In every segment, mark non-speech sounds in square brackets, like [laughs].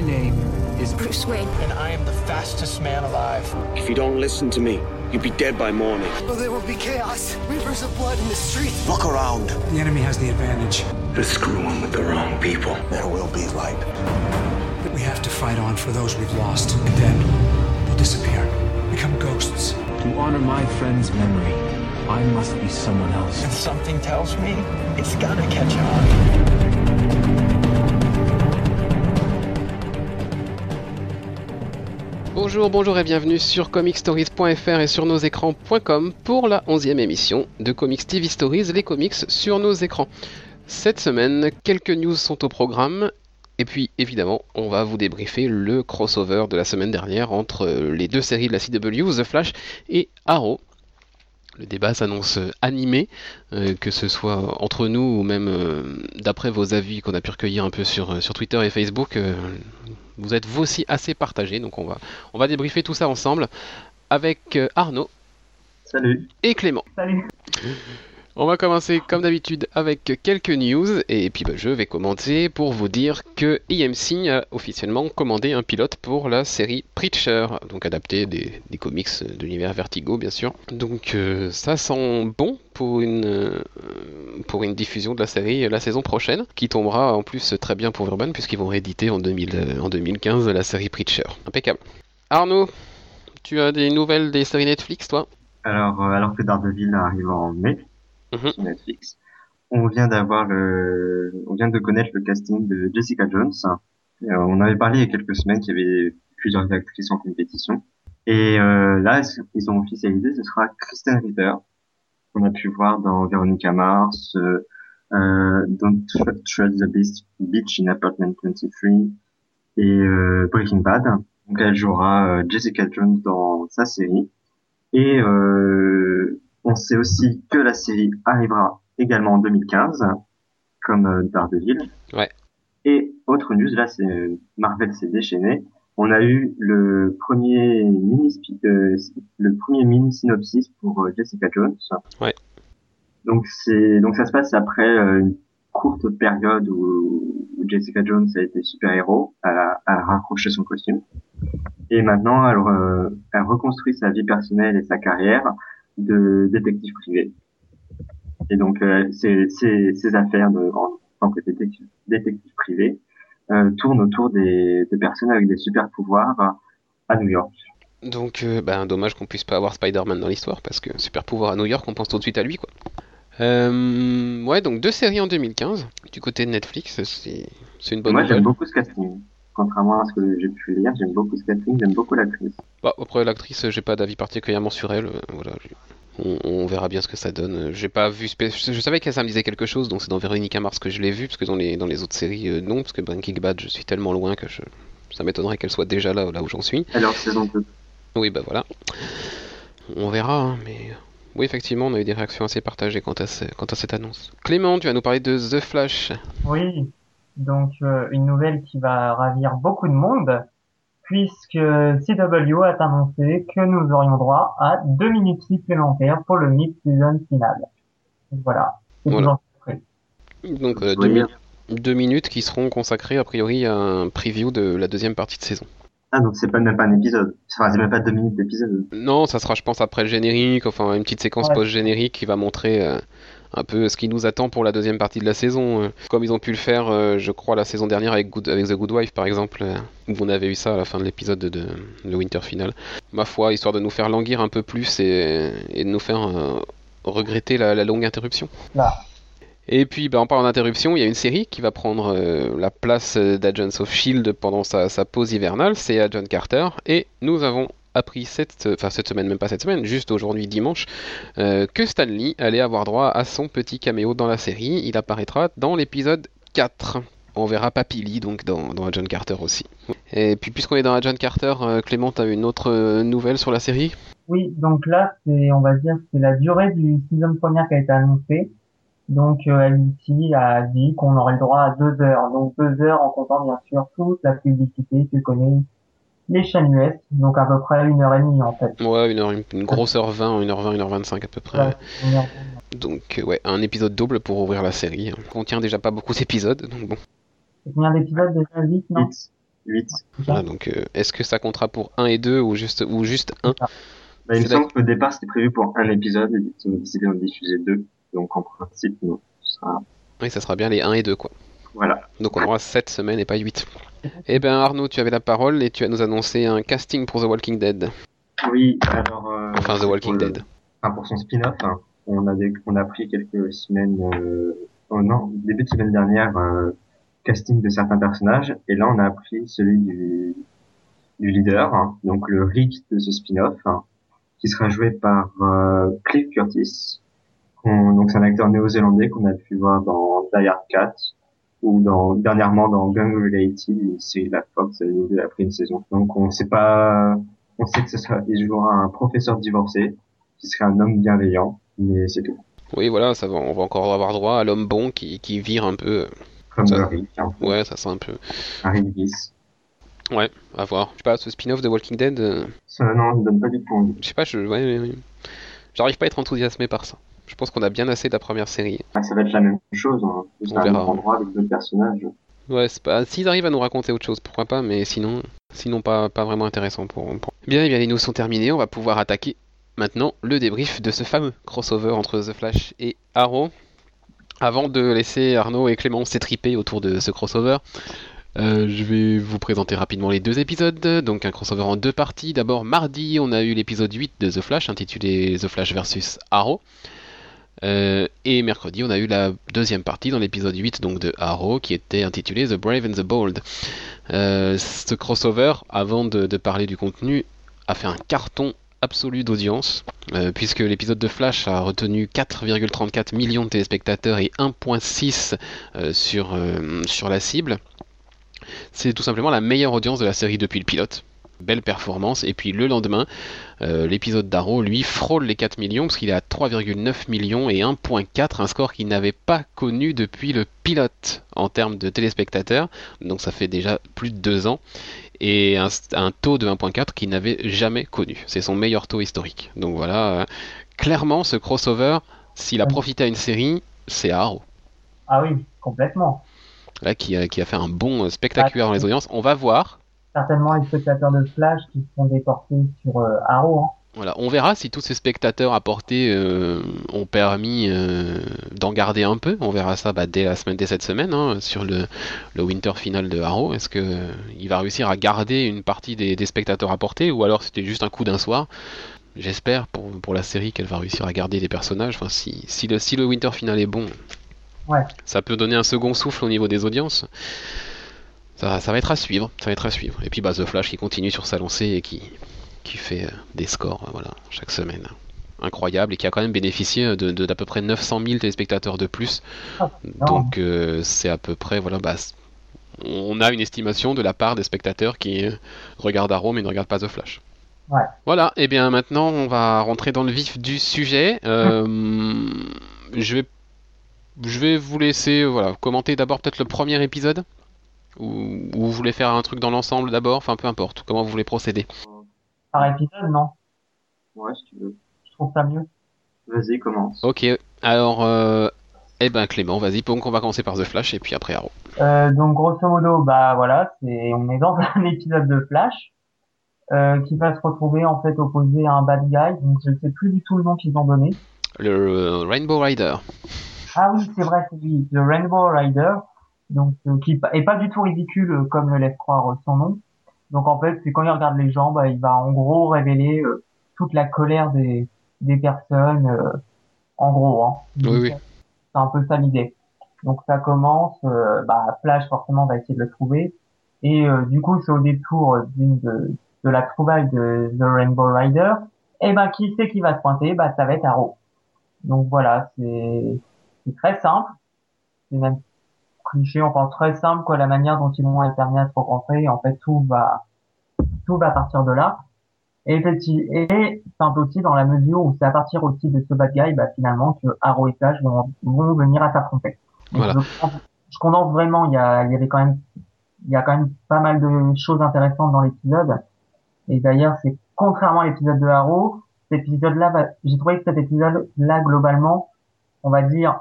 My name is Bruce Wayne. And I am the fastest man alive. If you don't listen to me, you'll be dead by morning. Oh, there will be chaos. Rivers of blood in the streets. Look around. the enemy has the advantage. They're screwing with the wrong people. There will be light. But we have to fight on for those we've lost, and then they'll disappear, become ghosts. To honor my friend's memory, I must be someone else. And something tells me it's gonna catch on. Bonjour, bonjour et bienvenue sur comicstories.fr et sur nos écrans.com pour la 11e émission de Comics TV Stories, les comics sur nos écrans. Cette semaine, quelques news sont au programme et puis évidemment, on va vous débriefer le crossover de la semaine dernière entre les deux séries de la CW, The Flash et Arrow. Le débat s'annonce animé, euh, que ce soit entre nous ou même euh, d'après vos avis qu'on a pu recueillir un peu sur, euh, sur Twitter et Facebook. euh, vous êtes vous aussi assez partagés, donc on va, on va débriefer tout ça ensemble avec euh, Arnaud Salut. et Clément. Salut. On va commencer comme d'habitude avec quelques news et puis bah, je vais commencer pour vous dire que EMC a officiellement commandé un pilote pour la série Preacher, donc adapté des, comics de l'univers Vertigo bien sûr. Donc euh, ça sent bon pour une, euh, pour une diffusion de la série la saison prochaine, qui tombera en plus très bien pour Urban puisqu'ils vont rééditer en, 2000, euh, en 2015 la série Preacher. Impeccable. Arnaud, tu as des nouvelles des séries Netflix toi? Alors, alors que Daredevil arrive en mai Mhm. Netflix, on vient d'avoir le, on vient de connaître le casting de Jessica Jones. Euh, on avait parlé il y a quelques semaines qu'il y avait plusieurs actrices en compétition. Et euh, là, ils ont officialisé, ce sera Kristen Ritter, qu'on a pu voir dans Veronica Mars, euh, Don't Tr- Tread the Beast, Beach in Apartment 23 et euh, Breaking Bad. Donc elle jouera euh, Jessica Jones dans sa série. Et euh, on sait aussi que la série arrivera également en 2015, comme euh, Daredevil. Ouais. Et autre news, là, c'est euh, Marvel s'est déchaîné. On a eu le premier mini euh, le premier mini synopsis pour euh, Jessica Jones. Ouais. Donc c'est donc ça se passe après une courte période où, où Jessica Jones a été super héros, elle a, elle a raccroché son costume. Et maintenant, elle, re- elle reconstruit sa vie personnelle et sa carrière de détective privé. Et donc, euh, ses affaires de, en tant que détective, détective privé euh, tournent autour des, des personnes avec des super pouvoirs à New York. Donc, euh, ben, dommage qu'on puisse pas avoir Spider-Man dans l'histoire, parce que super pouvoir à New York, on pense tout de suite à lui, quoi. Ouais, donc deux séries en 2015. Du côté de Netflix, c'est une bonne Moi, j'aime beaucoup ce casting. Contrairement à ce que j'ai pu lire, j'aime beaucoup ce casting, j'aime beaucoup l'actrice. Bah, après, l'actrice, j'ai pas d'avis particulièrement sur elle. euh, voilà, on, on verra bien ce que ça donne. Euh, J'ai pas vu. Je je savais que ça me disait quelque chose, donc c'est dans Veronica Mars que je l'ai vu, parce que dans les, dans les autres séries, euh, non, parce que Breaking Bad, je suis tellement loin que je, ça m'étonnerait qu'elle soit déjà là, là où j'en suis. Alors, saison 2. Oui, bah voilà. On verra, hein, mais oui, effectivement, on a eu des réactions assez partagées quant à, ce- quant à cette annonce. Clément, tu vas nous parler de The Flash. Oui, donc euh, une nouvelle qui va ravir beaucoup de monde, puisque CW a annoncé que nous aurions droit à deux minutes supplémentaires pour le mid-season final. Donc Voilà, Voilà. Donc, euh, deux, bien. mi- deux minutes qui seront consacrées a priori à un preview de la deuxième partie de saison. Ah, donc c'est pas même pas un épisode. Enfin, c'est même pas deux minutes d'épisode. Non, ça sera, je pense, après le générique, enfin une petite séquence Ouais. post-générique qui va montrer euh, un peu ce qui nous attend pour la deuxième partie de la saison. euh, comme ils ont pu le faire, euh, je crois, la saison dernière avec, Good- avec The Good Wife, par exemple, euh, où on avait eu ça à la fin de l'épisode de, de, de Winter Final. Ma foi, histoire de nous faire languir un peu plus et, et de nous faire euh, regretter la, la longue interruption. Là. Et puis, bah, en parlant d'interruption, il y a une série qui va prendre euh, la place d'Agents of Shield pendant sa, sa pause hivernale, c'est Agent Carter, et nous avons appris cette, enfin cette semaine, même pas cette semaine, juste aujourd'hui dimanche, euh, que Stan Lee allait avoir droit à son petit caméo dans la série. Il apparaîtra dans l'épisode 4. On verra Papy Lee donc dans, dans Agent Carter aussi. Et puis puisqu'on est dans Agent Carter, euh, Clément, t'as une autre euh, nouvelle sur la série? Oui, donc là, c'est, on va dire, c'est la durée du season première qui a été annoncée. Donc, euh, NBC a dit qu'on aurait le droit à deux heures. Donc, deux heures en comptant, bien sûr, toute la publicité que connaissent les chaînes US. Donc, à peu près une heure et demie, en fait. Ouais, une, heure, une, une grosse heure 20, une heure 20, une heure 25 à peu près. Ouais, une heure. Donc euh, ouais, un épisode double pour ouvrir la série. On contient déjà pas beaucoup d'épisodes, donc bon. Combien d'épisodes déjà? 8, non? 8. 8. Voilà, donc euh, est-ce que ça comptera pour 1 et 2 ou juste, ou juste 1 Bah, il me semble qu'au départ, c'était prévu pour un épisode et ils ont décidé d'en diffuser deux. Donc, en principe, non. Ce sera... Oui, ça sera bien les 1 et 2 quoi. Voilà. Donc on aura 7 semaines et pas 8. Eh bien Arnaud, tu avais la parole et tu vas nous annoncer un casting pour The Walking Dead. Oui, alors... euh, Enfin The pour Walking le- Dead. enfin, pour son spin-off, hein, on a des- on a pris quelques semaines, euh, oh non, début de semaine dernière, euh, casting de certains personnages, et là on a appris celui du, du leader, hein, donc le Rick de ce spin-off, hein, qui sera joué par euh, Cliff Curtis. donc c'est un acteur néo-zélandais qu'on a pu voir dans Die Hard 4 ou dans dernièrement dans Gang Related, de la Fox euh, après une saison. Donc on sait pas, on sait que ce sera, il jouera un professeur divorcé qui serait un homme bienveillant, mais c'est tout. Oui, voilà, ça va, on va encore avoir droit à l'homme bon qui, qui vire un peu. Comme Ça- Rick, hein, Ouais, ça sent un peu. un Rick bis. Ouais, à voir. Je sais pas, ce spin-off de Walking Dead, euh, Ça, non, ne donne pas du tout envie. je sais pas, je, ouais, ouais, ouais. j'arrive pas à être enthousiasmé par ça. Je pense qu'on a bien assez de la première série. Ah, ça va être la même chose, hein. Juste On un verra. endroit avec d'autres personnages. Ouais, pas... s'ils arrivent à nous raconter autre chose, pourquoi pas, mais sinon, sinon pas, pas vraiment intéressant pour, pour- Bien, eh bien, les news sont terminées, on va pouvoir attaquer maintenant le débrief de ce fameux crossover entre The Flash et Arrow. Avant de laisser Arnaud et Clément s'étriper autour de ce crossover, euh, je vais vous présenter rapidement les deux épisodes. Donc un crossover en deux parties. D'abord mardi, on a eu l'épisode 8 de The Flash intitulé The Flash versus Arrow. Euh, et mercredi, on a eu la deuxième partie dans l'épisode 8 donc de Arrow qui était intitulé The Brave and the Bold. Euh, ce crossover, avant de, parler du contenu, a fait un carton absolu d'audience, euh, puisque l'épisode de Flash a retenu 4,34 millions de téléspectateurs et 1,6 euh, sur, euh, sur la cible. C'est tout simplement la meilleure audience de la série depuis le pilote. Belle performance. Et puis le lendemain, euh, l'épisode d'Arrow, lui, frôle les 4 millions, parce qu'il est à 3,9 millions et 1,4, un score qu'il n'avait pas connu depuis le pilote en termes de téléspectateurs. Donc ça fait déjà plus de 2 ans et un, un taux de 1.4 qu'il n'avait jamais connu. C'est son meilleur taux historique. Donc voilà, euh, clairement ce crossover, s'il a profité à une série, c'est Arrow. Ah oui, complètement. Là, qui a, qui a fait un bon euh, spectaculaire dans les audiences. On va voir. Certainement les spectateurs de Flash qui se sont déportés sur euh, Arrow. Hein. Voilà, on verra si tous ces spectateurs apportés euh, ont permis euh, d'en garder un peu. On verra ça bah, dès la semaine, dès cette semaine, hein, sur le, le winter final de Arrow. Est-ce que euh, il va réussir à garder une partie des, des spectateurs apportés, ou alors c'était juste un coup d'un soir? J'espère pour, pour la série qu'elle va réussir à garder des personnages. Enfin, si, si, le, si le winter final est bon, Ouais. ça peut donner un second souffle au niveau des audiences. Ça, ça va être à suivre, ça va être à suivre. Et puis bah, The Flash qui continue sur sa lancée et qui, qui fait euh, des scores euh, voilà, chaque semaine. Incroyable et qui a quand même bénéficié de, de- d'à peu près 900 000 téléspectateurs de plus. Ah, Donc euh, c'est à peu près, voilà, bah, on a une estimation de la part des spectateurs qui euh, regardent Arrow mais ne regardent pas The Flash. Ouais. Voilà, et bien maintenant on va rentrer dans le vif du sujet. Euh, je vais je vais vous laisser euh, voilà, commenter d'abord peut-être le premier épisode. Ou, ou vous voulez faire un truc dans l'ensemble d'abord, enfin peu importe, comment vous voulez procéder. Par épisode, non. Ouais, si tu veux. Je trouve ça mieux. Vas-y, commence. Ok, alors, euh, eh ben Clément, vas-y, donc on va commencer par The Flash et puis après Arrow. Euh, donc grosso modo, bah voilà, c'est on est dans [laughs] un épisode de Flash euh, qui va se retrouver en fait opposé à un bad guy. Donc je sais plus du tout le nom qu'ils ont donné. Le euh, Rainbow Rider. Ah oui, c'est vrai, c'est lui, le Rainbow Rider. Donc euh, qui est pas du tout ridicule euh, comme le laisse croire euh, son nom. Donc en fait, c'est quand il regarde les gens, bah, il va en gros révéler euh, toute la colère des des personnes. euh, en gros, hein. Oui, oui. C'est un peu ça l'idée. Donc ça commence, euh, bah, Flash forcément va essayer de le trouver. Et euh, du coup, c'est au détour d'une de, de la trouvaille de The Rainbow Rider. Et ben qui c'est qui va se pointer? Bah ça va être Arrow. Donc voilà, c'est c'est très simple. C'est même cliché, enfin très simple quoi, la manière dont ils vont à se rencontrer. En fait, tout va tout va partir de là. Et effectivement, et simple aussi dans la mesure où c'est à partir aussi de ce bad guy, bah, finalement, que Arrow et Flash vont, vont venir à s'affronter. Voilà. Je, je condense vraiment, il y a, il y avait quand même, il y a quand même pas mal de choses intéressantes dans l'épisode. Et d'ailleurs, c'est contrairement à l'épisode de Arrow, cet épisode-là, va- j'ai trouvé que cet épisode-là, globalement, on va dire,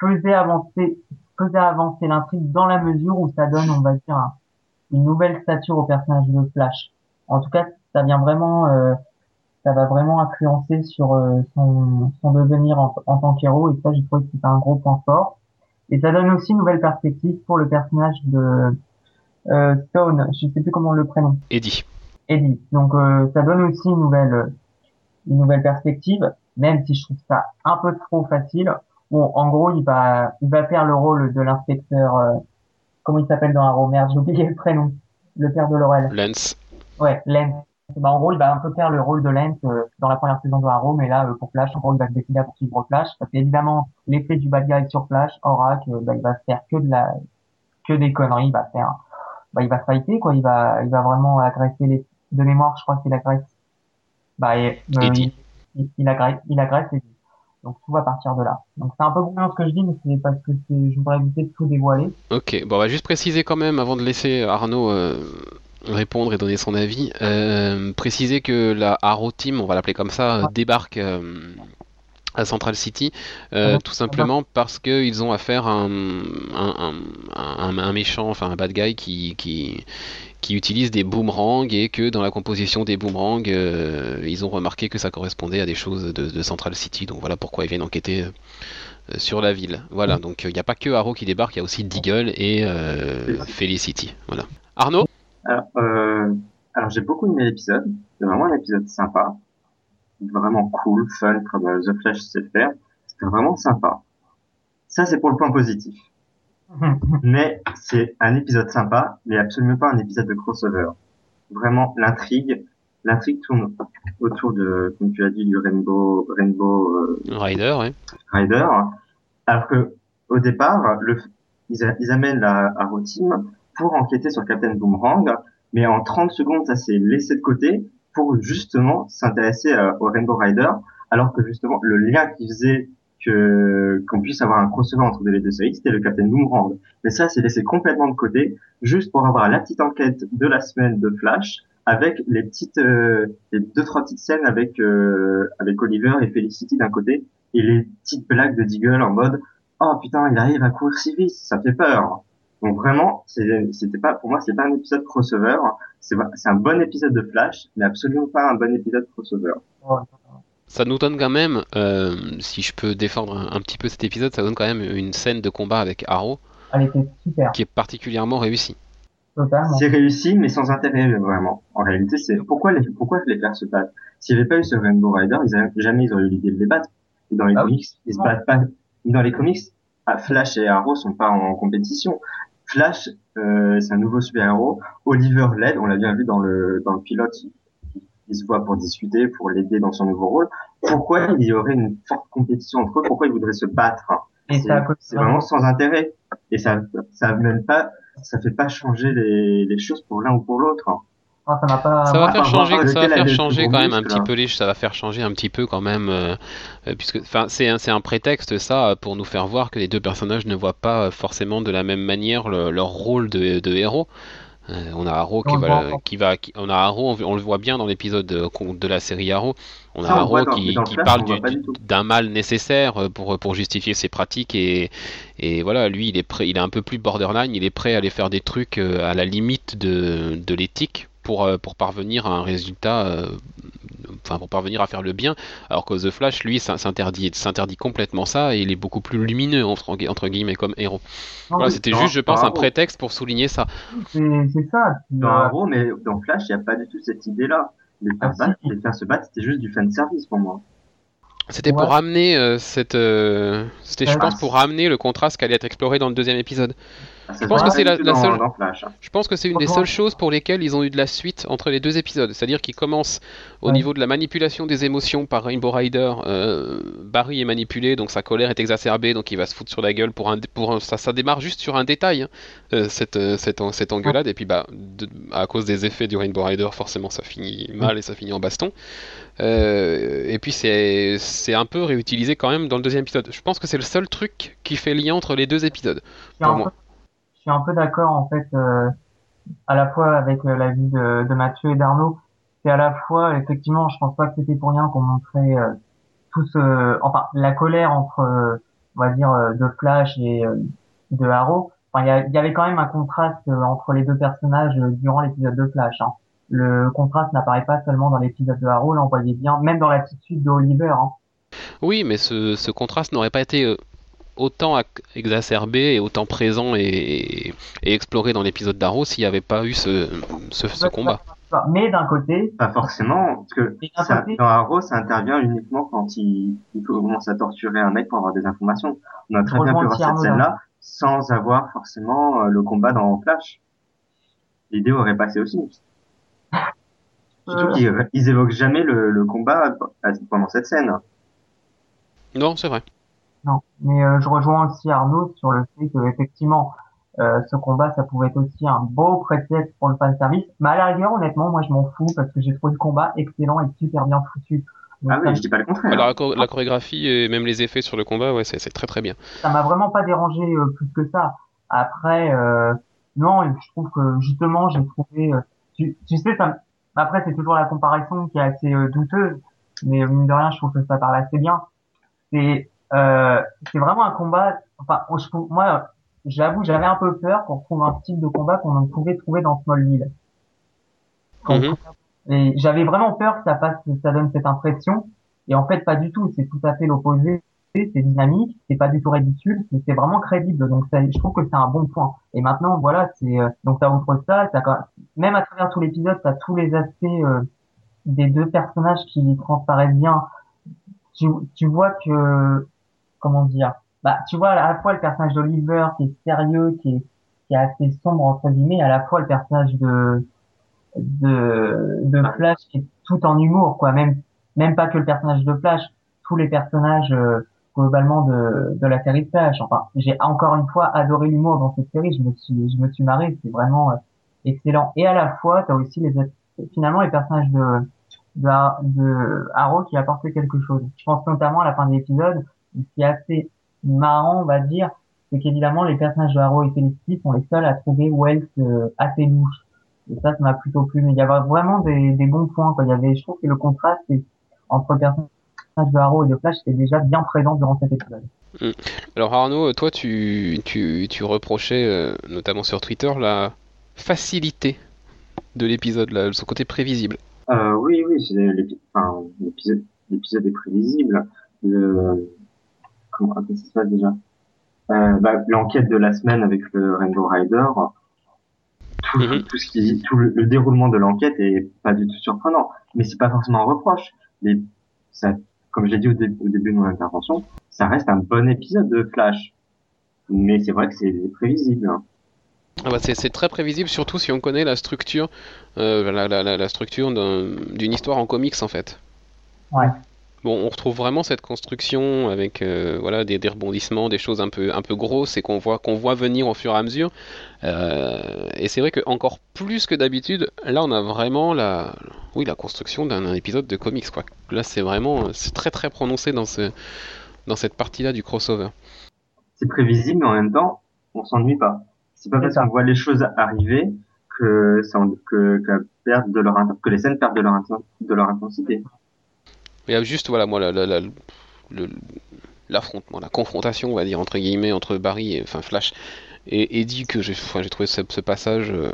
faisait avancer, faisait avancer l'intrigue dans la mesure où ça donne, on va dire, un- une nouvelle stature au personnage de Flash. En tout cas, ça vient vraiment, euh, ça va vraiment influencer sur euh, son, son devenir en, en tant qu'héros et ça, j'ai trouvé que c'était un gros point fort. Et ça donne aussi une nouvelle perspective pour le personnage de euh, Stone, je sais plus comment on le prénom. Eddie. Eddie. Donc euh, ça donne aussi une nouvelle une nouvelle perspective, même si je trouve ça un peu trop facile. Bon, en gros, il va il va faire le rôle de l'inspecteur. Euh, comment il s'appelle dans Arrow? Merde, j'ai oublié le prénom. Le père de Laurel. Lance. Ouais, Lance. Bah, en gros, il va un peu faire le rôle de Lance euh, dans la première saison de Arrow, mais là, euh, pour Flash, en gros, il va se décider à poursuivre Flash, parce qu'évidemment, l'effet du bad guy sur Flash aura que bah, il va faire que de la que des conneries, il va faire bah, il va fighter quoi, il va il va vraiment agresser les de mémoire, je crois qu'il agresse bah et, euh, il, il agresse il agresse Eddie. Donc tout va partir de là. Donc c'est un peu brouillon ce que je dis, mais c'est parce que je voudrais éviter de tout dévoiler. Ok, bon, on va juste préciser quand même, avant de laisser Arnaud euh, répondre et donner son avis, euh, préciser que la Arrow Team, on va l'appeler comme ça, Ouais. débarque euh, à Central City, euh, tout simplement parce qu'ils ont affaire à un, un, un, un- un méchant, enfin un bad guy qui, qui, qui utilise des boomerangs et que dans la composition des boomerangs, euh, ils ont remarqué que ça correspondait à des choses de, Central City, donc voilà pourquoi ils viennent enquêter euh, sur la ville. Voilà, donc il n'y a pas que Arrow qui débarque, il y a aussi Deagle et euh, Felicity. Voilà. Arnaud? Alors, euh, alors j'ai beaucoup aimé l'épisode. C'est vraiment un épisode sympa. Vraiment cool, fun, comme euh, The Flash sait faire. C'était vraiment sympa. Ça, c'est pour le point positif. [laughs] Mais c'est un épisode sympa, mais absolument pas un épisode de crossover. Vraiment, l'intrigue, l'intrigue tourne autour de, comme tu l'as dit, du Rainbow, Rainbow euh, Ryder, ouais. Rider, alors que au départ, le, ils, a- ils amènent la Arrow Team pour enquêter sur Captain Boomerang, mais en 30 secondes, ça s'est laissé de côté pour justement s'intéresser à- au Rainbow Rider, alors que justement le lien qui faisait qu'on puisse avoir un crossover entre les deux séries, c'était le Captain Boomerang. Mais ça, c'est laissé complètement de côté, juste pour avoir la petite enquête de la semaine de Flash, avec les petites, euh, les deux trois petites scènes avec euh, avec Oliver et Felicity d'un côté, et les petites blagues de Deagle en mode oh putain il arrive à courir si vite ça fait peur donc vraiment c'était pas pour moi c'est pas un épisode crossover. C'est un bon épisode de Flash mais absolument pas un bon épisode crossover Ça nous donne quand même, euh, si je peux défendre un, un petit peu cet épisode, ça donne quand même une scène de combat avec Arrow Elle était super, qui est particulièrement réussie. totalement. c'est réussi mais sans intérêt vraiment. En réalité c'est pourquoi les pourquoi les faire se battre? S'il n'y avait pas eu ce Rainbow Rider ils auraient- jamais ils auraient eu l'idée de les battre. Dans les Ah oui. comics ils se battent pas. Dans les comics ah, Flash et Arrow sont pas en compétition. Flash euh, c'est un nouveau super-héros. Oliver l'aide on l'a bien vu dans le dans le pilote ils se voient pour discuter pour l'aider dans son nouveau rôle pourquoi il y aurait une forte compétition entre eux? Pourquoi ils voudraient se battre? Et c'est vraiment sans intérêt et ça ça même pas ça fait pas changer les, les choses pour l'un ou pour l'autre Ah, ça m'a pas. Ça va faire changer, ça va a faire changer quand même un petit hein. peu les, ça va faire changer un petit peu quand même, euh, euh, puisque, enfin, c'est un, c'est un prétexte ça pour nous faire voir que les deux personnages ne voient pas forcément de la même manière le- leur rôle de, de héros. Euh, on a Arrow qui va, qui va, qui- on a Arrow, on, on le voit bien dans l'épisode de, de la série Arrow. On a Ça, Arrow dans- qui, parle du- d'un mal nécessaire euh, pour, pour justifier ses pratiques et, et voilà, lui il est prêt, il est un peu plus borderline, il est prêt à aller faire des trucs euh, à la limite de, de l'éthique pour, euh, pour parvenir à un résultat, euh, enfin pour parvenir à faire le bien, alors que The Flash lui s'interdit s'interdit complètement ça et il est beaucoup plus lumineux entre, entre guillemets comme héros. Non, Voilà, oui, c'était juste je pense un prétexte pour souligner ça. c'est c'est ça. dans Arrow mais dans Flash il n'y a pas du tout cette idée là les faire, Ah, battre, les faire se battre c'était juste du fan service pour moi C'était pour ramener euh, cette, euh, c'était je pense pour ramener le contraste qui allait être exploré dans le deuxième épisode. Ah, Je pense se que c'est la- seule- Flash hein. Je pense que c'est une des seules choses pour lesquelles ils ont eu de la suite entre les deux épisodes. C'est-à-dire qu'ils commencent au Ouais. niveau de la manipulation des émotions par Rainbow Rider. euh, Barry est manipulé, donc sa colère est exacerbée, donc il va se foutre sur la gueule pour un, pour un- ça, ça démarre juste sur un détail, hein, euh, cette, euh, cette, cette engueulade, et puis bah, de- à cause des effets du Rainbow Rider, forcément ça finit mal et ça finit en baston. Euh, et puis c'est c'est un peu réutilisé quand même dans le deuxième épisode. Je pense que c'est le seul truc qui fait lien entre les deux épisodes. pour moi. Je suis un peu d'accord en fait, euh, à la fois avec euh, l'avis de, de Mathieu et d'Arnaud. C'est à la fois, effectivement, je pense pas que c'était pour rien qu'on montrait euh, tout ce, enfin, la colère entre, euh, on va dire, euh, de Flash et euh, de Arrow, enfin, il y, avait quand même un contraste entre les deux personnages durant l'épisode de Flash. Hein. Le contraste n'apparaît pas seulement dans l'épisode de Arrow, là on voyait bien, même dans l'attitude de Oliver. Hein. Oui, mais ce, ce contraste n'aurait pas été autant ac- exacerbé et autant présent et, et exploré dans l'épisode d'Arrow s'il n'y avait pas eu ce, ce, ce combat. Mais d'un côté, Pas forcément, parce que ça, côté- dans Arrow, ça intervient uniquement quand il, il commence à torturer un mec pour avoir des informations. On a très bien pu voir cette scène-là sans avoir forcément euh, le combat dans Flash. L'idée aurait passé aussi. [laughs] Surtout Euh. qu'ils ils évoquent jamais le, le combat pendant cette scène. Non, c'est vrai. Non, mais euh, je rejoins aussi Arnaud sur le fait que effectivement euh, ce combat ça pouvait être aussi un beau prétexte pour le fan service. Mais à la rigueur, honnêtement, moi je m'en fous parce que j'ai trouvé le combat excellent et super bien foutu. Donc, Ah oui, je dis pas le contraire. Alors, la, chor- la chorégraphie et même les effets sur le combat, ouais, c'est c'est très très bien. ça m'a vraiment pas dérangé euh, plus que ça. Après, euh, non, je trouve que justement j'ai trouvé, euh, tu, tu sais, ça, me- après c'est toujours la comparaison qui est assez euh, douteuse, mais mine de rien, je trouve que ça parle assez bien. C'est euh, c'est vraiment un combat. Enfin, je trouve, moi, j'avoue, j'avais un peu peur qu'on trouve un style de combat qu'on ne pouvait trouver dans Smallville. Mhm. Et j'avais vraiment peur que ça fasse, que ça donne cette impression. Et en fait, pas du tout. C'est tout à fait l'opposé. C'est dynamique. C'est pas du tout ridicule. C'est vraiment crédible. Donc, ça, je trouve que c'est un bon point. Et maintenant, voilà, c'est euh, donc ça, t'as quand- même à travers tout l'épisode, t'as tous les aspects euh, des deux personnages qui transparaissent bien. Tu, tu vois que comment dire bah tu vois à la fois le personnage d'Oliver qui est sérieux qui est qui est assez sombre entre guillemets à la fois le personnage de de de Flash qui est tout en humour quoi. Même même pas que le personnage de Flash tous les personnages euh, globalement de de la série Flash. Enfin j'ai encore une fois adoré l'humour dans cette série. Je me suis je me suis marré. C'est vraiment euh, excellent. Et à la fois t'as aussi les finalement les personnages de de, de Arrow qui apportaient quelque chose. Je pense notamment à la fin de l'épisode ce qui est assez marrant, on va dire, c'est qu'évidemment, les personnages de Arrow et Felicity sont les seuls à trouver Wells euh, assez louche. Et ça, ça m'a plutôt plu. Mais il y avait vraiment des, des bons points, quoi. Il y avait, je trouve que le contraste entre le personnage de Arrow et de Flash était déjà bien présent durant cet épisode. Alors Arnaud, toi tu, tu, tu reprochais, euh, notamment sur Twitter, la facilité de l'épisode, là, son côté prévisible. Euh, oui, oui, enfin, l'épisode, l'épisode est prévisible. Le, comment comment ça se passe déjà euh, bah, L'enquête de la semaine avec le Rainbow Rider, tout, Mhm. tout ce qui, tout le, le déroulement de l'enquête est pas du tout surprenant. Mais c'est pas forcément un reproche. Les, ça, comme j'ai dit au, dé- au début de mon intervention, ça reste un bon épisode de Flash. Mais c'est vrai que c'est prévisible. hein. Ah bah, c'est très prévisible, surtout si on connaît la structure, euh, la, la, la, la structure d'un- d'une histoire en comics en fait. Ouais. Bon, on retrouve vraiment cette construction avec euh, voilà des, des rebondissements, des choses un peu un peu grosses et qu'on voit qu'on voit venir au fur et à mesure. Euh, et c'est vrai que encore plus que d'habitude, là on a vraiment la oui la construction d'un épisode de comics quoi. Là c'est vraiment c'est très très prononcé dans ce dans cette partie-là du crossover. c'est prévisible, mais en même temps, on s'ennuie pas. C'est pas parce qu'on voit les choses arriver que, que, que, perdent de leur, que les scènes perdent de leur, de leur intensité. Il y a juste voilà moi la, la, la- le- l'affrontement, la confrontation on va dire entre guillemets entre Barry et enfin Flash et Eddie que j'ai trouvé ce, ce passage euh,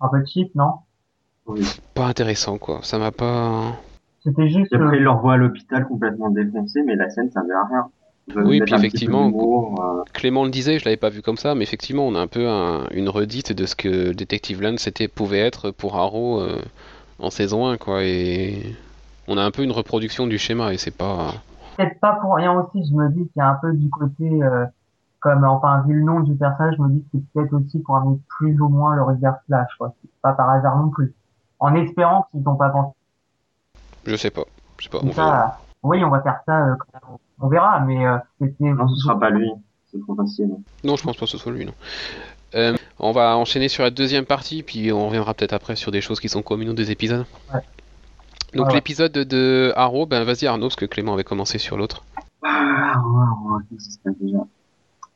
Un peu cheap, non? Oui. pas intéressant quoi. Ça m'a pas C'était juste, après, euh, ils leur voient à l'hôpital complètement défoncé, mais la scène servait à rien. Oui, puis effectivement, euh, Clément le disait, je l'avais pas vu comme ça, mais effectivement, on a un peu un- une redite de ce que Detective Land c'était pouvait être pour Arrow euh, en saison 1 quoi et on a un peu une reproduction du schéma et c'est pas peut-être pas pour rien aussi, je me dis qu'il y a un peu du côté, euh, comme, enfin, vu le nom du personnage, je me dis que c'est peut-être aussi pour amener plus ou moins le regard Flash, quoi. C'est pas par hasard non plus. En espérant qu'ils n'ont pas pensé je sais pas, je sais pas, on ça. Oui, on va faire ça, euh, on verra, mais euh, c'était... Non, ce sera pas lui. C'est trop facile. Non, je pense pas que ce soit lui non. Euh, on va enchaîner sur la deuxième partie, puis on reviendra peut-être après sur des choses qui sont communes aux deux épisodes. Ouais. Donc l'épisode de Arrow, ben vas-y Arnaud, parce que Clément avait commencé sur l'autre. Ah, déjà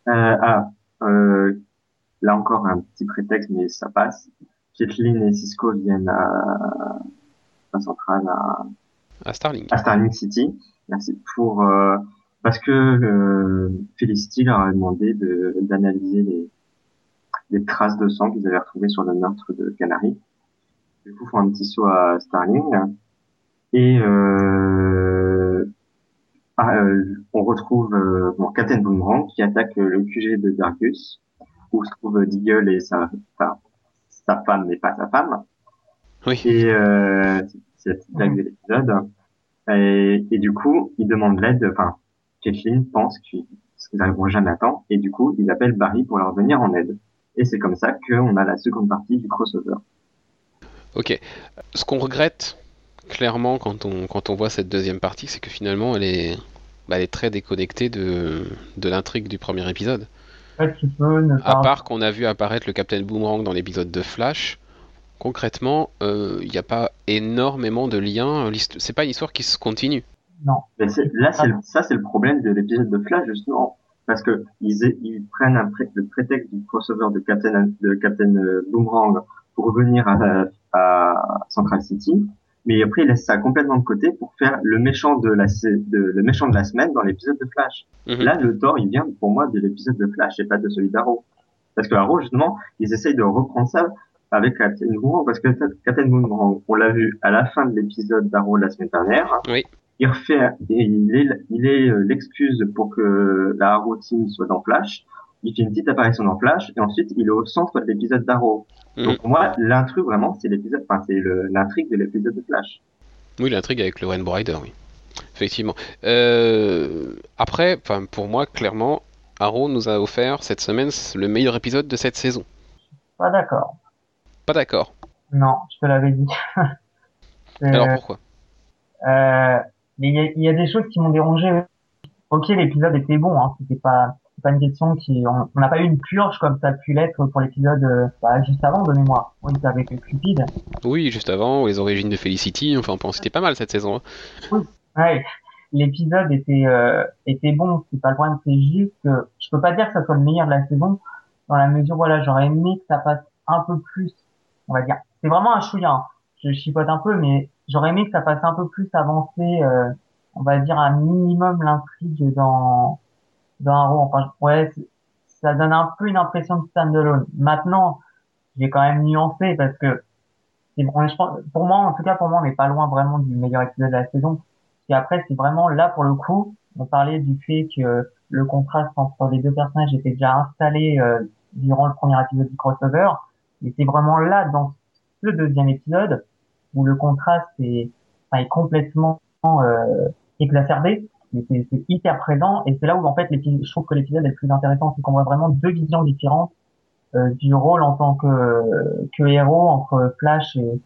euh, Ah, euh, là encore un petit prétexte, mais ça passe. Kathleen et Cisco viennent à la centrale à, À Starling. à Starling City. Merci pour euh, parce que euh, Felicity leur a demandé de d'analyser les des traces de sang qu'ils avaient retrouvées sur le meurtre de Canary. Du coup, font un petit saut à Starling et euh, ah, euh, on retrouve euh, bon, Captain Boomerang qui attaque le QG de Darkus où se trouve Deagle et sa, sa, sa femme mais pas sa femme. Oui. Et euh, c'est la petite blague de l'épisode. Et, et du coup, ils demandent l'aide. Enfin, Kathleen pense qu'ils n'arriveront jamais à temps. Et du coup, ils appellent Barry pour leur venir en aide. Et c'est comme ça qu'on a la seconde partie du crossover. Ok. Ce qu'on regrette clairement quand on, quand on voit cette deuxième partie, c'est que finalement elle est, bah, elle est très déconnectée de, de l'intrigue du premier épisode. Ouais, tu peux ne À part qu'on a vu apparaître le Captain Boomerang dans l'épisode de Flash, concrètement, euh, il n'y a pas énormément de liens. L'hist- C'est pas une histoire qui se continue. Non. Mais là, le- ça, c'est le problème de l'épisode de Flash, justement. Parce que ils, prennent un pré- le prétexte du crossover de Captain, de Captain euh, Boomerang pour revenir à, à Central City. Mais après, ils laissent ça complètement de côté pour faire le méchant de la, de, le méchant de la semaine dans l'épisode de Flash. Mhm. Là, le tort, il vient pour moi de l'épisode de Flash et pas de celui d'Arrow. Parce que Arrow, justement, ils essayent de reprendre ça avec Captain Boomerang. Parce que Captain Boomerang, on l'a vu à la fin de l'épisode d'Arrow la semaine dernière. Oui. Il refait, il est, il est euh, l'excuse pour que la Arrow Team soit dans Flash. Il fait une petite apparition dans Flash et ensuite il est au centre de l'épisode d'Arrow. Mhm. Donc pour moi, l'intrus vraiment, c'est l'épisode, enfin c'est l'intrigue de l'épisode de Flash. Oui, l'intrigue avec le Rainbow Rider, oui. Effectivement. Euh, après, enfin, pour moi, clairement, Arrow nous a offert cette semaine le meilleur épisode de cette saison. Pas d'accord. Pas d'accord. Non, je te l'avais dit. C'est- [laughs] Alors pourquoi? Euh, il y y a des choses qui m'ont dérangé. Ok, l'épisode était bon, hein, c'était pas, c'est pas une question qui, on n'a pas eu une purge comme ça a pu l'être pour l'épisode euh, bah, juste avant de mémoire. Oui, avec Cupid. Oui, juste avant, les origines de Felicity, enfin, on c'était pas mal cette saison. hein. Ouais, l'épisode était euh, était bon, c'est pas le problème, c'est juste que je peux pas dire que ça soit le meilleur de la saison dans la mesure voilà, j'aurais aimé que ça passe un peu plus, on va dire. C'est vraiment un chouïa, hein. je chipote un peu, mais j'aurais aimé que ça passe un peu plus avancé, euh, on va dire un minimum l'intrigue dans dans Arrow. Enfin, ouais, ça donne un peu une impression de standalone. Maintenant, j'ai quand même nuancé parce que pour moi, en tout cas pour moi, on n'est pas loin vraiment du meilleur épisode de la saison. Et après, c'est vraiment là pour le coup, on parlait du fait que le contraste entre les deux personnages était déjà installé euh, durant le premier épisode du crossover. Et c'est vraiment là, dans ce deuxième épisode, où le contraste est, enfin, est complètement euh, exacerbé. Et C'est hyper présent. Et c'est là où, en fait, je trouve que l'épisode est le plus intéressant, c'est qu'on voit vraiment deux visions différentes euh, du rôle en tant que, que héros entre Flash et,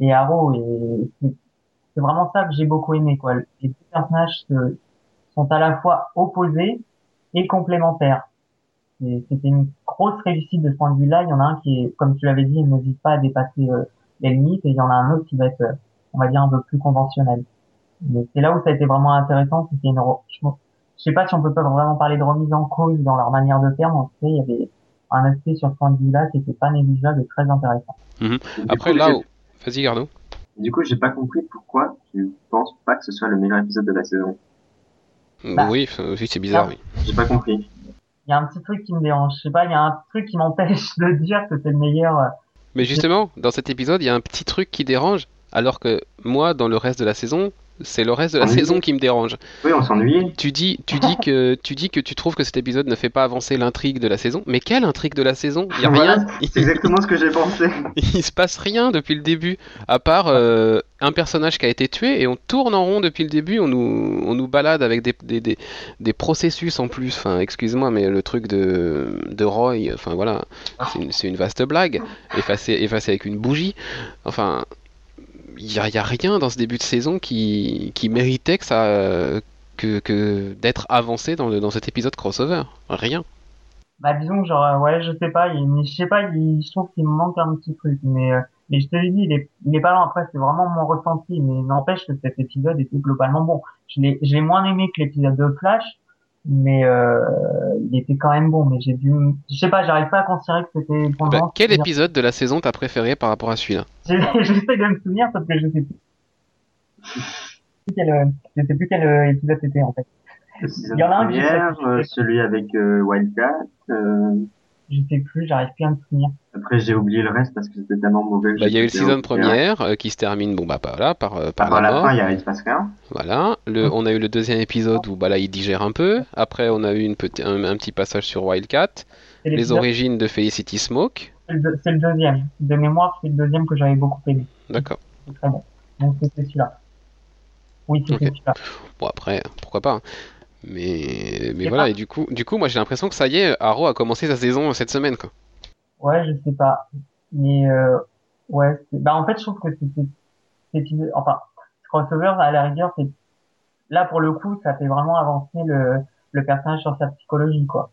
et Arrow. Et c'est vraiment ça que j'ai beaucoup aimé quoi. Les personnages se- sont à la fois opposés et complémentaires. C'était une grosse réussite de ce point de vue-là. Il y en a un qui est, comme tu l'avais dit, il n'hésite pas à dépasser euh, les limites, et il y en a un autre qui va être, euh, on va dire, un peu plus conventionnel. Mais c'est là où ça a été vraiment intéressant, c'était une, je sais pas si on peut pas vraiment parler de remise en cause dans leur manière de faire, mais en tout cas, il y avait un aspect sur ce point de vue-là qui était pas négligeable et très intéressant. Du Après, coup, là, où... vas-y, Gardo. Du coup, j'ai pas compris pourquoi tu penses pas que ce soit le meilleur épisode de la saison. Bah. oui, oui, c'est bizarre, oui. J'ai pas compris. Il y a un petit truc qui me dérange. Je sais pas, il y a un truc qui m'empêche de dire que c'est le meilleur. euh, Mais justement, dans cet épisode, il y a un petit truc qui dérange, alors que moi, dans le reste de la saison, c'est le reste de la saison qui me dérange. Oui, on s'ennuie. Tu dis, tu dis que [laughs] tu dis que tu trouves que cet épisode ne fait pas avancer l'intrigue de la saison. Mais quelle intrigue de la saison? Il y a Voilà, rien. C'est exactement ce que j'ai pensé. [laughs] Il se passe rien depuis le début, à part euh, un personnage qui a été tué et on tourne en rond depuis le début. On nous, on nous balade avec des, des, des, des processus en plus. Enfin, excuse-moi, mais le truc de, de Roy, enfin voilà, c'est une, c'est une vaste blague, effacé, effacé avec une bougie. Enfin, il n'y a, a rien dans ce début de saison qui, qui méritait que ça, euh, que, que d'être avancé dans, le, dans cet épisode crossover. Rien. Bah disons que genre euh, ouais je sais pas, il, je sais pas, il, je trouve qu'il me manque un petit truc, mais euh, mais je te l'ai dit, il est, il est pas loin. Après c'est vraiment mon ressenti, mais n'empêche que cet épisode était globalement bon. Je l'ai, j'ai moins aimé que l'épisode de Flash, mais euh, il était quand même bon. Mais j'ai dû, je sais pas, j'arrive pas à considérer que c'était pour le Bah, quel épisode de la saison t'as préféré par rapport à celui-là? [laughs] J'essaie de me souvenir parce que je sais plus. Quel, je sais plus quel euh, épisode c'était en fait. Il y en a un qui euh, celui avec euh, Wildcat. Euh, je sais plus, j'arrive plus à me souvenir. Après, j'ai oublié le reste parce que c'était tellement mauvais. Bah, il y a eu le saison première euh, qui se termine bon bah pas là par, euh, par Par la la mort. fin, il y a- il se passe rien. Voilà, le, on a eu le deuxième épisode où bah là il digère un peu. Après on a eu une petit, un, un petit passage sur Wildcat, les origines de Felicity Smoke. c'est le, deuxième. De mémoire, c'est le deuxième que j'avais beaucoup aimé. D'accord. C'est très bon. Donc c'était celui-là. Oui, c'était celui-là. Bon après pourquoi pas. hein. Mais mais voilà pas. et du coup du coup moi j'ai l'impression que ça y est Arrow a commencé sa saison cette semaine quoi. Ouais, je sais pas. Mais euh, ouais, c'est- bah en fait, je trouve que épisode, enfin, ce crossover à la rigueur, c'est là pour le coup, ça fait vraiment avancer le le personnage sur sa psychologie, quoi.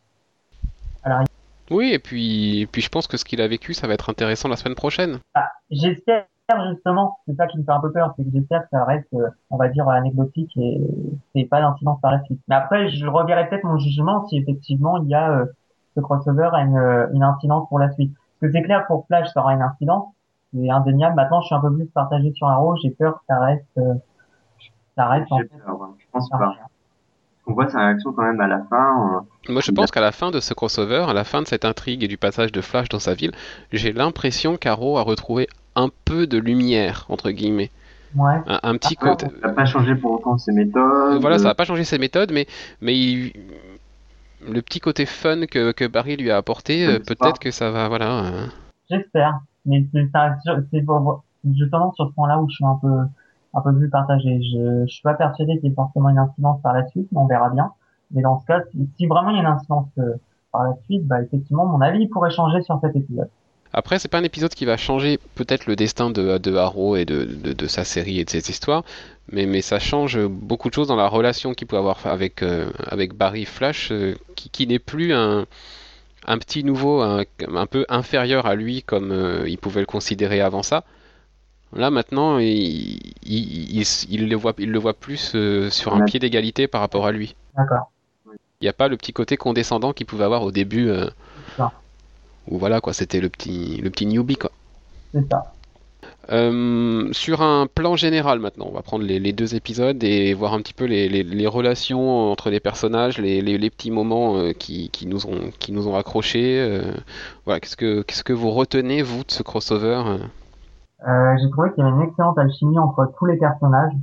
Oui et puis et puis je pense que ce qu'il a vécu ça va être intéressant la semaine prochaine. Ah, j'espère justement, c'est ça qui me fait un peu peur, c'est que j'espère que ça reste, euh, on va dire, anecdotique et c'est pas d'incidence par la suite. Mais après, je reverrai peut-être mon jugement si effectivement il y a euh, ce crossover a une, une incidence pour la suite. Parce que c'est clair pour Flash, ça aura une incidence, c'est indéniable. Maintenant, je suis un peu plus partagé sur Arrow, j'ai peur que ça reste, euh, ça reste en fait. peur, ouais. Je pense pas. On voit sa réaction quand même à la fin. euh, Moi je pense qu'à la fin de ce crossover, à la fin de cette intrigue et du passage de Flash dans sa ville, j'ai l'impression qu'Arrow a retrouvé un peu de lumière entre guillemets. Ouais. Un, un petit Après, côté. Ça n'a pas changé pour autant ses méthodes. Voilà, ça va pas changer ses méthodes, mais, mais il- le petit côté fun que, que Barry lui a apporté, euh, peut-être que ça va, voilà. euh. J'espère. Mais c'est ça, c'est pour, justement sur ce point-là où je suis un peu, un peu plus partagé. Je, je suis pas persuadé qu'il y ait forcément une incidence par la suite, mais on verra bien. Mais dans ce cas, si, si vraiment il y a une incidence euh, par la suite, bah effectivement, mon avis pourrait changer sur cet épisode. Après, c'est pas un épisode qui va changer peut-être le destin de, de Arrow et de, de, de sa série et de ses histoires, mais, mais ça change beaucoup de choses dans la relation qu'il peut avoir avec, euh, avec Barry Flash, euh, qui, qui n'est plus un, un petit nouveau un, un peu inférieur à lui comme euh, il pouvait le considérer avant ça. Là maintenant, il, il, il, il le, voit, il le voit plus euh, sur un Ouais. pied d'égalité par rapport à lui. D'accord. Il n'y a pas le petit côté condescendant qu'il pouvait avoir au début, ça. Où voilà quoi, c'était le petit, le petit newbie quoi. C'est ça. Euh, sur un plan général maintenant, on va prendre les, les deux épisodes et voir un petit peu les, les- les relations entre les personnages, les, petits moments euh, qui, qui nous ont, qui nous ont accrochés. euh, voilà, qu'est-ce que, qu'est-ce que vous retenez vous de ce crossover euh? Euh, j'ai trouvé qu'il y avait une excellente alchimie entre tous les personnages.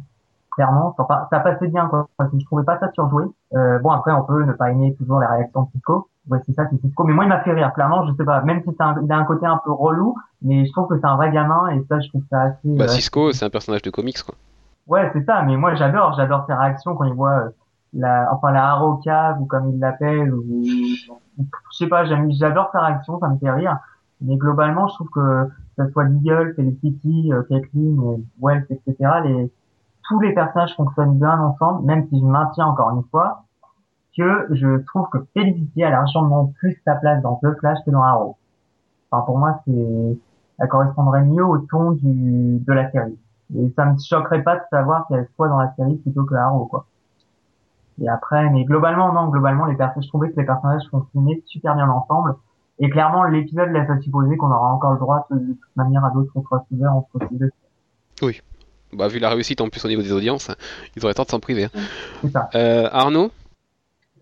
Clairement, ça passait bien, quoi. Parce que je trouvais pas ça surjoué. Euh, bon, après, on peut ne pas aimer toujours les réactions de Cisco. Ouais, c'est ça, c'est Cisco. Mais moi, il m'a fait rire. Clairement, je sais pas. Même si c'est un, il a un côté un peu relou, mais je trouve que c'est un vrai gamin et ça, je trouve ça assez. Bah, euh, Cisco, c'est un personnage de comics quoi. Ouais, c'est ça. Mais moi, j'adore, j'adore ses réactions quand il voit euh, la, enfin la Arrow Cave ou comme il l'appelle ou, je sais pas. J'aime, j'adore sa réaction, ça me fait rire. Mais globalement, je trouve que que ce soit Deagle, Felicity, euh, Caitlyn, euh, Wells, etc. Les, tous les personnages fonctionnent bien ensemble, même si je maintiens encore une fois que je trouve que Felicity a largement plus sa place dans The Flash que dans Arrow. Enfin, pour moi, c'est, elle correspondrait mieux au ton du, de la série. Et ça me choquerait pas de savoir qu'elle soit dans la série plutôt que Arrow, quoi. Et après, mais globalement, non, globalement, les personnages, je trouvais que les personnages fonctionnaient super bien ensemble. Et clairement, l'épisode laisse à supposer qu'on aura encore le droit de, de toute manière à d'autres crossovers entre ces deux. Bah, vu la réussite en plus au niveau des audiences, ils auraient tort de s'en priver. hein. Ça. Euh, Arnaud?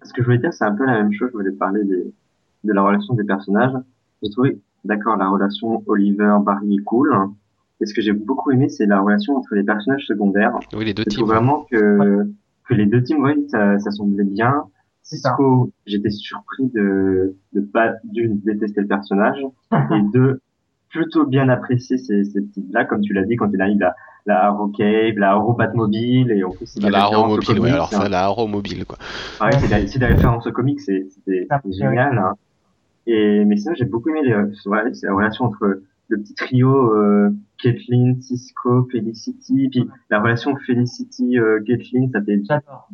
Ce que je voulais dire, c'est un peu la même chose. Je voulais parler des, de la relation des personnages. J'ai trouvé, d'accord, la relation Oliver-Barry est cool. Et ce que j'ai beaucoup aimé, c'est la relation entre les personnages secondaires. Oui, les deux Je trouve teams. vraiment que, que les deux teams, oui, ça, ça semblait bien. Cisco, j'étais surpris de, de pas, d'une, détester le personnage, [laughs] et deux, plutôt bien apprécier ces, ces petites blagues, comme tu l'as dit, quand il a eu la, la Arrow Cave, la Arrow Batmobile, et en plus, c'est La aux mobile, ouais, comics, alors ça, hein. la Arrow mobile quoi. Pareil, c'est des, c'est des références aux comics, c'est, c'était, Ah, génial, hein. Et, mais sinon, j'ai beaucoup aimé les, ouais, c'est la relation entre le petit trio, euh, Caitlyn, Cisco, Felicity, puis la relation Felicity, euh, Caitlyn, ça fait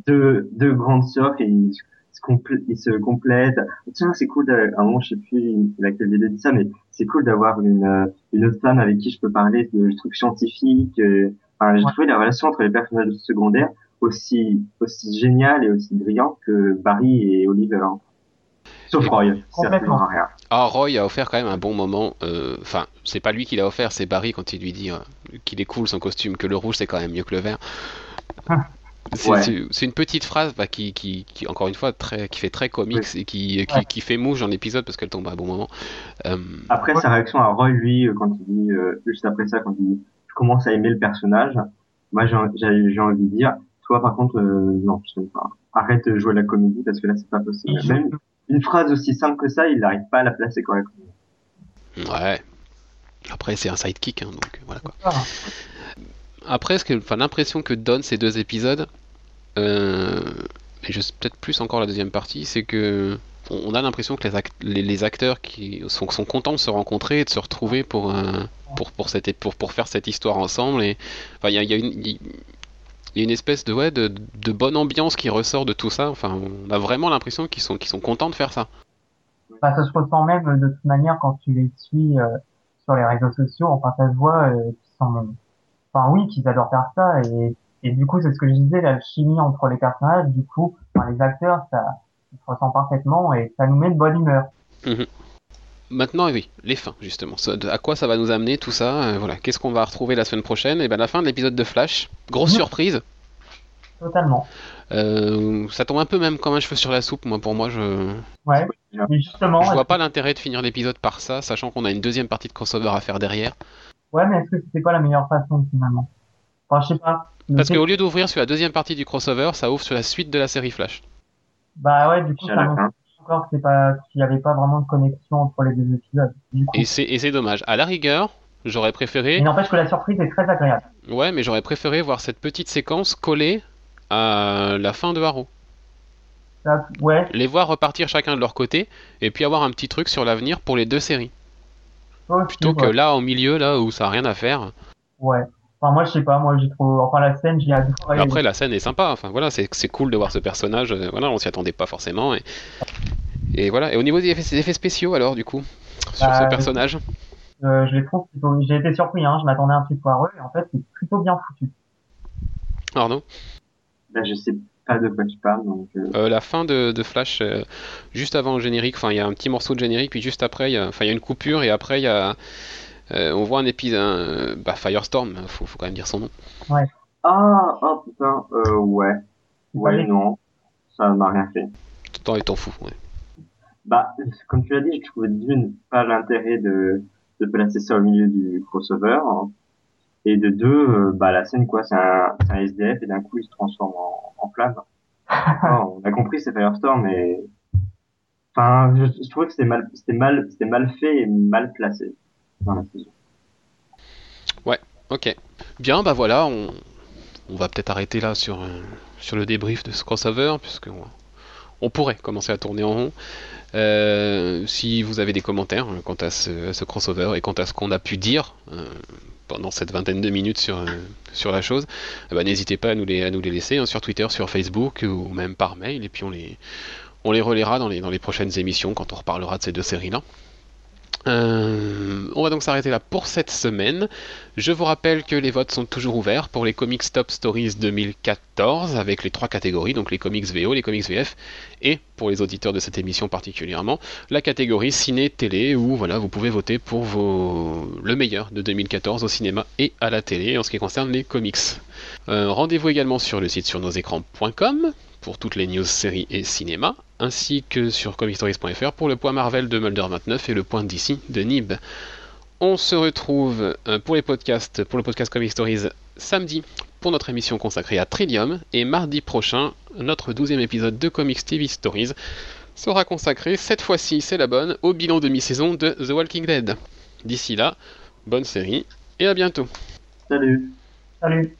deux, deux grandes sœurs et ils se, complè- ils se complètent. Tiens, c'est cool, à un moment, je sais plus laquelle des deux dit ça, mais c'est cool d'avoir une, euh, une autre femme avec qui je peux parler de trucs scientifiques. euh. Enfin, j'ai Ouais. trouvé la relation entre les personnages secondaires aussi, aussi géniale et aussi brillante que Barry et Oliver. hein. Sauf Roy, Complètement. rien. Ah, Roy a offert quand même un bon moment. euh, Enfin, c'est pas lui qui l'a offert, c'est Barry quand il lui dit euh, qu'il est cool son costume, que le rouge c'est quand même mieux que le vert. C'est Ouais. une petite phrase bah, qui, qui, qui, encore une fois, très, qui fait très comics et qui, qui, Ouais. qui fait mouche dans l'épisode parce qu'elle tombe à un bon moment. Euh, Après, sa réaction à Roy, lui, euh, quand il dit, euh, juste après ça, quand il dit, je commence à aimer le personnage, moi, j'ai envie de dire, toi, par contre, euh, non, je t'aime pas. Arrête de jouer la comédie parce que là, c'est pas possible. Joue- Même une phrase aussi simple que ça, il n'arrive pas à la placer correctement. ouais. Après, c'est un sidekick, hein, donc voilà quoi. Ah. Après, l'impression que donnent ces deux épisodes, euh, et peut-être plus encore la deuxième partie, c'est que on a l'impression que les, act- les, les acteurs qui sont, contents de se rencontrer et de se retrouver pour, euh, pour, pour, cette, pour, pour faire cette histoire ensemble. Il y a, y a y a une espèce de, ouais, de, bonne ambiance qui ressort de tout ça. Enfin, on a vraiment l'impression qu'ils sont, qu'ils sont contents de faire ça. Enfin, ça se ressent même de toute manière quand tu les suis euh, sur les réseaux sociaux. Enfin, ça se voit euh, qu'ils sont, enfin oui, qu'ils adorent faire ça. Et, et du coup, c'est ce que je disais, l'alchimie entre les personnages. Du coup, enfin, les acteurs, ça, se ressent parfaitement et ça nous met de bonne humeur. Maintenant, oui, les fins, justement. À quoi ça va nous amener tout ça euh, Voilà, qu'est-ce qu'on va retrouver la semaine prochaine? Et ben la fin de l'épisode de Flash. Grosse Mhm. surprise. Totalement. Euh, ça tombe un peu même comme un cheveu sur la soupe. Moi, pour moi, je Ouais. Mais justement, je vois pas l'intérêt de finir l'épisode par ça, sachant qu'on a une deuxième partie de crossover à faire derrière. Ouais, mais est-ce que c'était pas la meilleure façon finalement? Enfin, je sais pas. Parce qu'au lieu d'ouvrir sur la deuxième partie du crossover, ça ouvre sur la suite de la série Flash. Bah ouais, du coup, ça encore que c'est pas, qu'il y avait pas vraiment de connexion entre les deux épisodes. Et c'est et c'est dommage. À la rigueur, j'aurais Mais préféré. n'empêche que la surprise est très agréable. Ouais, mais j'aurais préféré voir cette petite séquence collée à la fin de Arrow. Ça, ouais, Les voir repartir chacun de leur côté, et puis avoir un petit truc sur l'avenir pour les deux séries. Aussi, Plutôt que là, au milieu, là où ça a rien à faire. Ouais. Enfin, moi, je sais pas, moi, j'ai trop, enfin, la scène, j'ai adoré. Après, la scène est sympa. Enfin, voilà, c'est c'est cool de voir ce personnage. euh, Voilà, on s'y attendait pas forcément. Et, et voilà. Et au niveau des effets, des effets spéciaux, alors, du coup, sur Bah, ce personnage? Euh, je les trouve plutôt, j'ai été surpris, hein, je m'attendais un petit peu à eux, et en fait, c'est plutôt bien foutu. Arnaud? Là, je sais pas de quoi tu parles, donc, euh, Euh, la fin de, de Flash, euh, juste avant le générique, enfin il y a un petit morceau de générique, puis juste après, il y a, enfin, il y a une coupure, et après il y a, euh, on voit un épisode, un- bah, Firestorm, faut, faut quand même dire son nom. ah, oh putain, euh, ouais. Ouais, non. Ça m'a rien fait. Tout le temps, il t'en fout. ouais. Bah, comme tu l'as dit, je trouvais d'une pas l'intérêt de, de placer ça au milieu du crossover. hein. Et de deux, euh, bah, la scène, quoi, c'est un, c'est un SDF et d'un coup, il se transforme en, en flamme. [laughs] Oh, on a compris, c'est Firestorm, mais, enfin, je, je trouvais que c'était mal, c'était mal, c'était mal fait et mal placé dans la saison. Ok. Bien, bah voilà, on, on va peut-être arrêter là sur, euh, sur le débrief de ce crossover, puisque on, on pourrait commencer à tourner en rond. Euh, si vous avez des commentaires euh, quant à ce, à ce crossover et quant à ce qu'on a pu dire euh, pendant cette vingtaine de minutes sur, euh, sur la chose, eh ben, n'hésitez pas à nous les, à nous les laisser hein, sur Twitter, sur Facebook ou même par mail, et puis on les, on les relaiera dans les, dans les prochaines émissions quand on reparlera de ces deux séries-là. Euh, on va donc s'arrêter là pour cette semaine. Je vous rappelle que les votes sont toujours ouverts pour les Comics Top Stories 2014 avec les trois catégories, donc les comics VO, les comics VF et pour les auditeurs de cette émission particulièrement, la catégorie ciné-télé où voilà, vous pouvez voter pour le meilleur de 2014 au cinéma et à la télé en ce qui concerne les comics. Euh, Rendez-vous également sur le site sur nosécrans.com pour toutes les news séries et cinéma, ainsi que sur comicstories.fr pour le point Marvel de Mulder 29 et le point d'ici de Nib. On se retrouve euh, pour les podcasts, pour le podcast Comic Stories samedi pour notre émission consacrée à Trillium et mardi prochain, notre 12e épisode de Comics TV Stories sera consacré, cette fois-ci c'est la bonne, au bilan de mi-saison de The Walking Dead. D'ici là, bonne série et à bientôt. Salut! Salut.